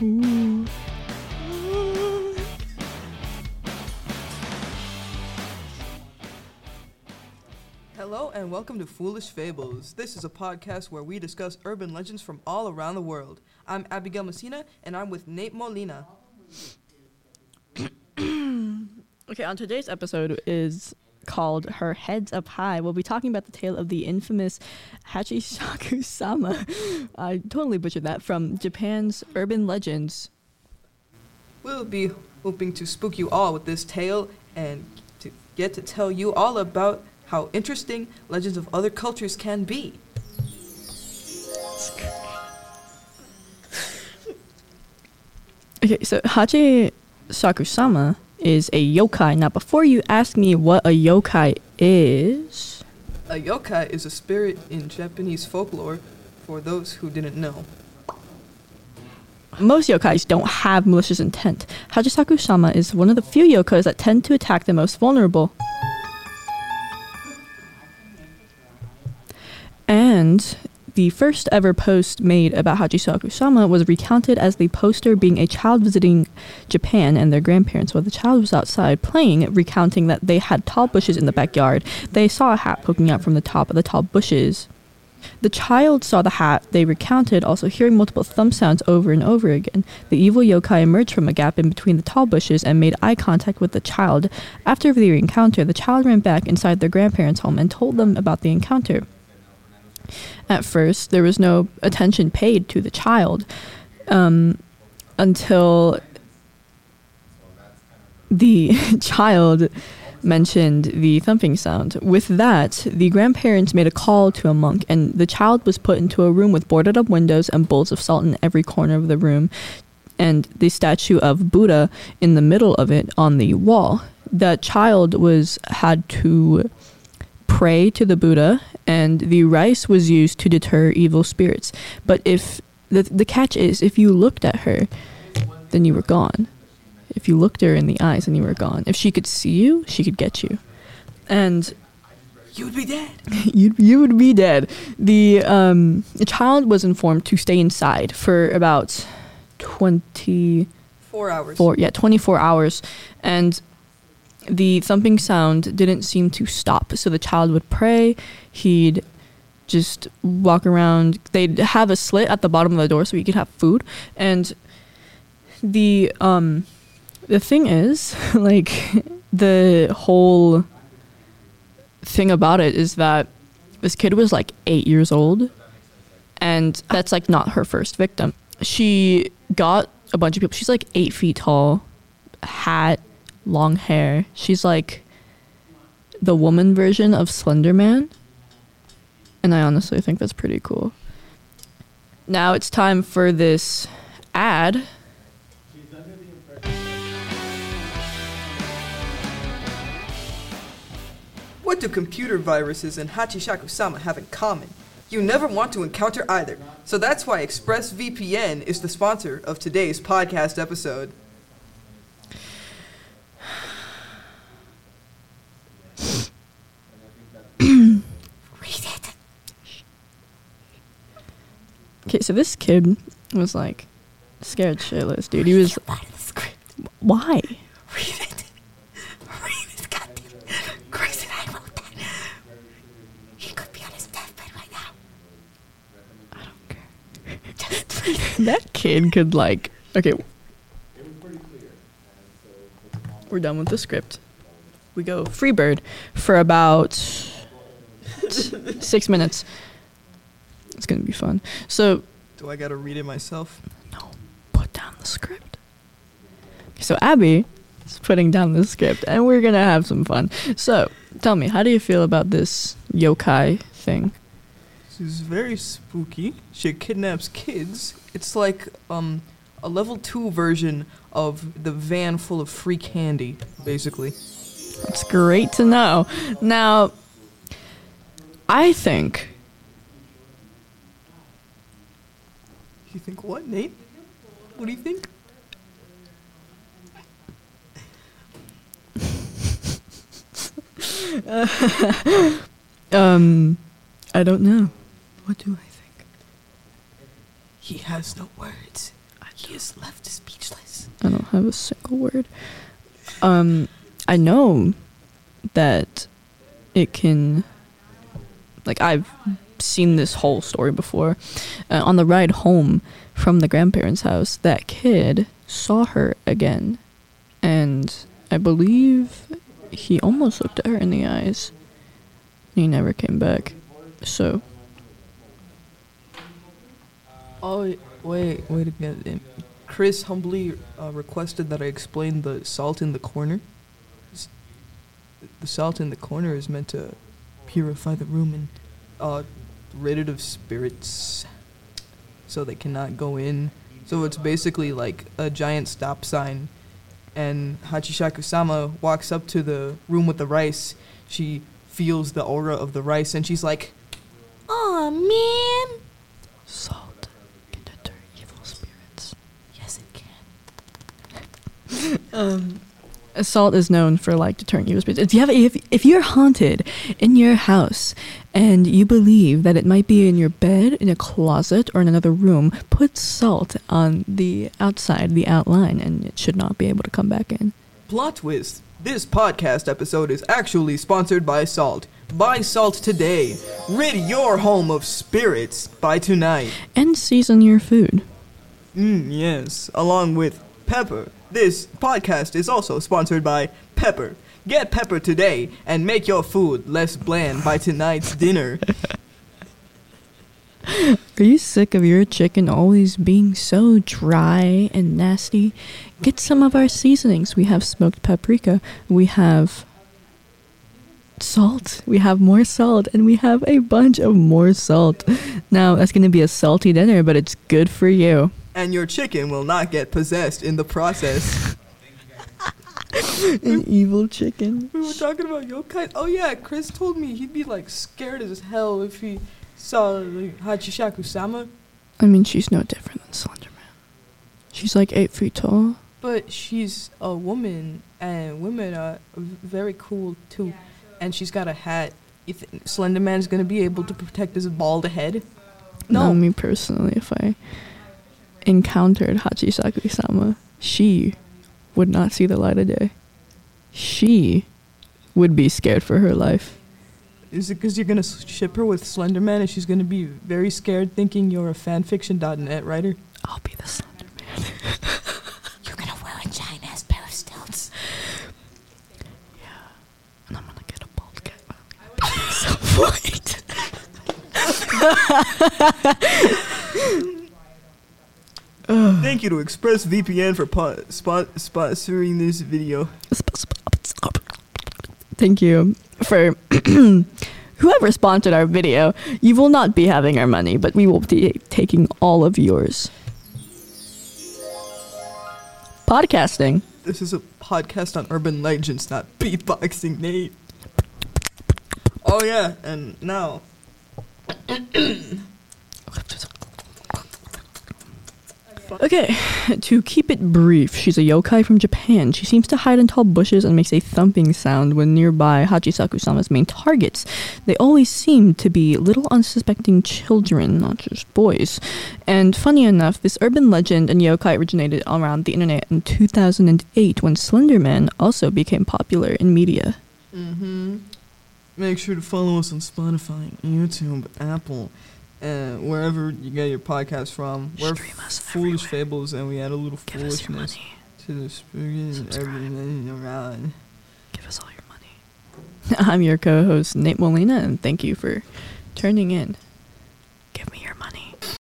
Hello and welcome to Foolish Fables. This is a podcast where we discuss urban legends from all around the world. I'm Abigail Messina and I'm with Nate Molina. Okay, on today's episode is called Her Heads Up High. We'll be talking about the tale of the infamous Hachishaku sama. I totally butchered that from Japan's urban legends. We'll be hoping to spook you all with this tale and to get to tell you all about how interesting legends of other cultures can be. Okay, so Hachi Sakusama is a yokai. Now, before you ask me what a yokai is, A yokai is a spirit in Japanese folklore for those who didn't know. most yokais don't have malicious intent. Hachisaku sama is one of the few yokais that tend to attack the most vulnerable. And the first ever post made about Hachisaku sama was recounted as the poster being a child visiting Japan and their grandparents while the child was outside playing, recounting that they had tall bushes in the backyard. They saw a hat poking out from the top of the tall bushes. The child saw the hat, they recounted, also hearing multiple thumb sounds over and over again. The evil yokai emerged from a gap in between the tall bushes and made eye contact with the child. After the encounter, the child ran back inside their grandparents' home and told them about the encounter. At first, there was no attention paid to the child um, until the child mentioned the thumping sound. With that, the grandparents made a call to a monk, and the child was put into a room with boarded up windows and bowls of salt in every corner of the room, and the statue of Buddha in the middle of it on the wall. The child was had to pray to the Buddha, and the rice was used to deter evil spirits. But if the the catch is, if you looked at her, then you were gone. If you looked her in the eyes, then you were gone. If she could see you, she could get you, and You would be dead. you you would be dead. The um the child was informed to stay inside for about twenty Four hours. four yeah twenty four hours, and the thumping sound didn't seem to stop. So the child would pray. He'd just walk around. They'd have a slit at the bottom of the door so he could have food. And the um the thing is, like the whole thing about it is that this kid was like eight years old and that's like not her first victim. She got a bunch of people. She's like eight feet tall, hat, long hair. She's like the woman version of Slender Man. And I honestly think that's pretty cool. Now it's time for this ad. What do computer viruses and Hachishaku-sama have in common? You never want to encounter either. So that's why ExpressVPN is the sponsor of today's podcast episode. Okay, so this kid was like scared shitless, dude. He was. Part of the script. Why? Read it. Read it, goddamn. Grayson, I wrote that. He could be on his deathbed right now. I don't care. that kid could like. Okay. We're done with the script. We go Freebird for about six minutes. It's gonna be fun. So Do I gotta read it myself? no, put down the script. So Abby is putting down the script, and we're gonna have some fun. So tell me, how do you feel about this yokai thing? This is very spooky. She kidnaps kids. It's like um a level two version of the van full of free candy, basically. It's great to know. Now, I think You think what, Nate? What do you think? um I don't know. What do I think? He has no words. He is left speechless. I don't have a single word. Um, I know that it can. Like I've seen this whole story before. Uh, on the ride home from the grandparents' house, that kid saw her again, and I believe he almost looked at her in the eyes. He never came back. So Oh wait, wait again. Chris humbly uh, requested that I explain the salt in the corner. The salt in the corner is meant to purify the room and uh, rid of spirits, so they cannot go in. So it's basically like a giant stop sign. And Hachishaku-sama walks up to the room with the rice. She feels the aura of the rice, and she's like, "Oh man." salt can deter evil spirits. Yes, it can. Um, salt is known for like deterring evil spirits. If you have, if if you're haunted in your house and you believe that it might be in your bed, in a closet, or in another room, put salt on the outside, the outline, and it should not be able to come back in. Plot twist. This podcast episode is actually sponsored by Salt. Buy Salt today. Rid your home of spirits by tonight. And season your food. Mm, yes, along with Pepper. This podcast is also sponsored by Pepper. Get Pepper today and make your food less bland by tonight's dinner. Are you sick of your chicken always being so dry and nasty? Get some of our seasonings. We have smoked paprika, we have salt, we have more salt, and we have a bunch of more salt. Now, that's going to be a salty dinner, but it's good for you. And your chicken will not get possessed in the process. An evil chicken. We were talking about yokai. Oh yeah, Chris told me he'd be like scared as hell if he saw like Hachishaku Sama. I mean, she's no different than Slenderman. She's like eight feet tall. But she's a woman, and women are very cool too. And she's got a hat. You think Slender Man's gonna be able to protect his bald head? Not No. me personally, if I encountered Hachisaku sama, she would not see the light of day. She would be scared for her life. Is it because you're gonna ship her with Slender Man, and she's gonna be very scared, thinking you're a fanfiction.net writer? I'll be the Slender Man. You're gonna wear a giant ass pair of stilts. Yeah. And I'm gonna get a bald cat. so white. Thank you to ExpressVPN for po- spot- sponsoring this video. Thank you for whoever sponsored our video. You will not be having our money, but we will be taking all of yours. Podcasting. This is a podcast on urban legends, not beatboxing, Nate. Oh yeah, and now Okay, to keep it brief, she's a yokai from Japan. She seems to hide in tall bushes and makes a thumping sound when nearby Hachisaku-sama's main targets. They always seem to be little unsuspecting children, not just boys. And funny enough, this urban legend and yokai originated around the internet in 2008 when Slenderman also became popular in media. Mm-hmm. Make sure to follow us on Spotify, YouTube, Apple, uh, wherever you get your podcast from. We're Foolish everywhere. Fables, and we add a little Give foolishness to the spirit and everything around. Give us all your money. I'm your co host, Nate Molina, and thank you for turning in. Give me your money.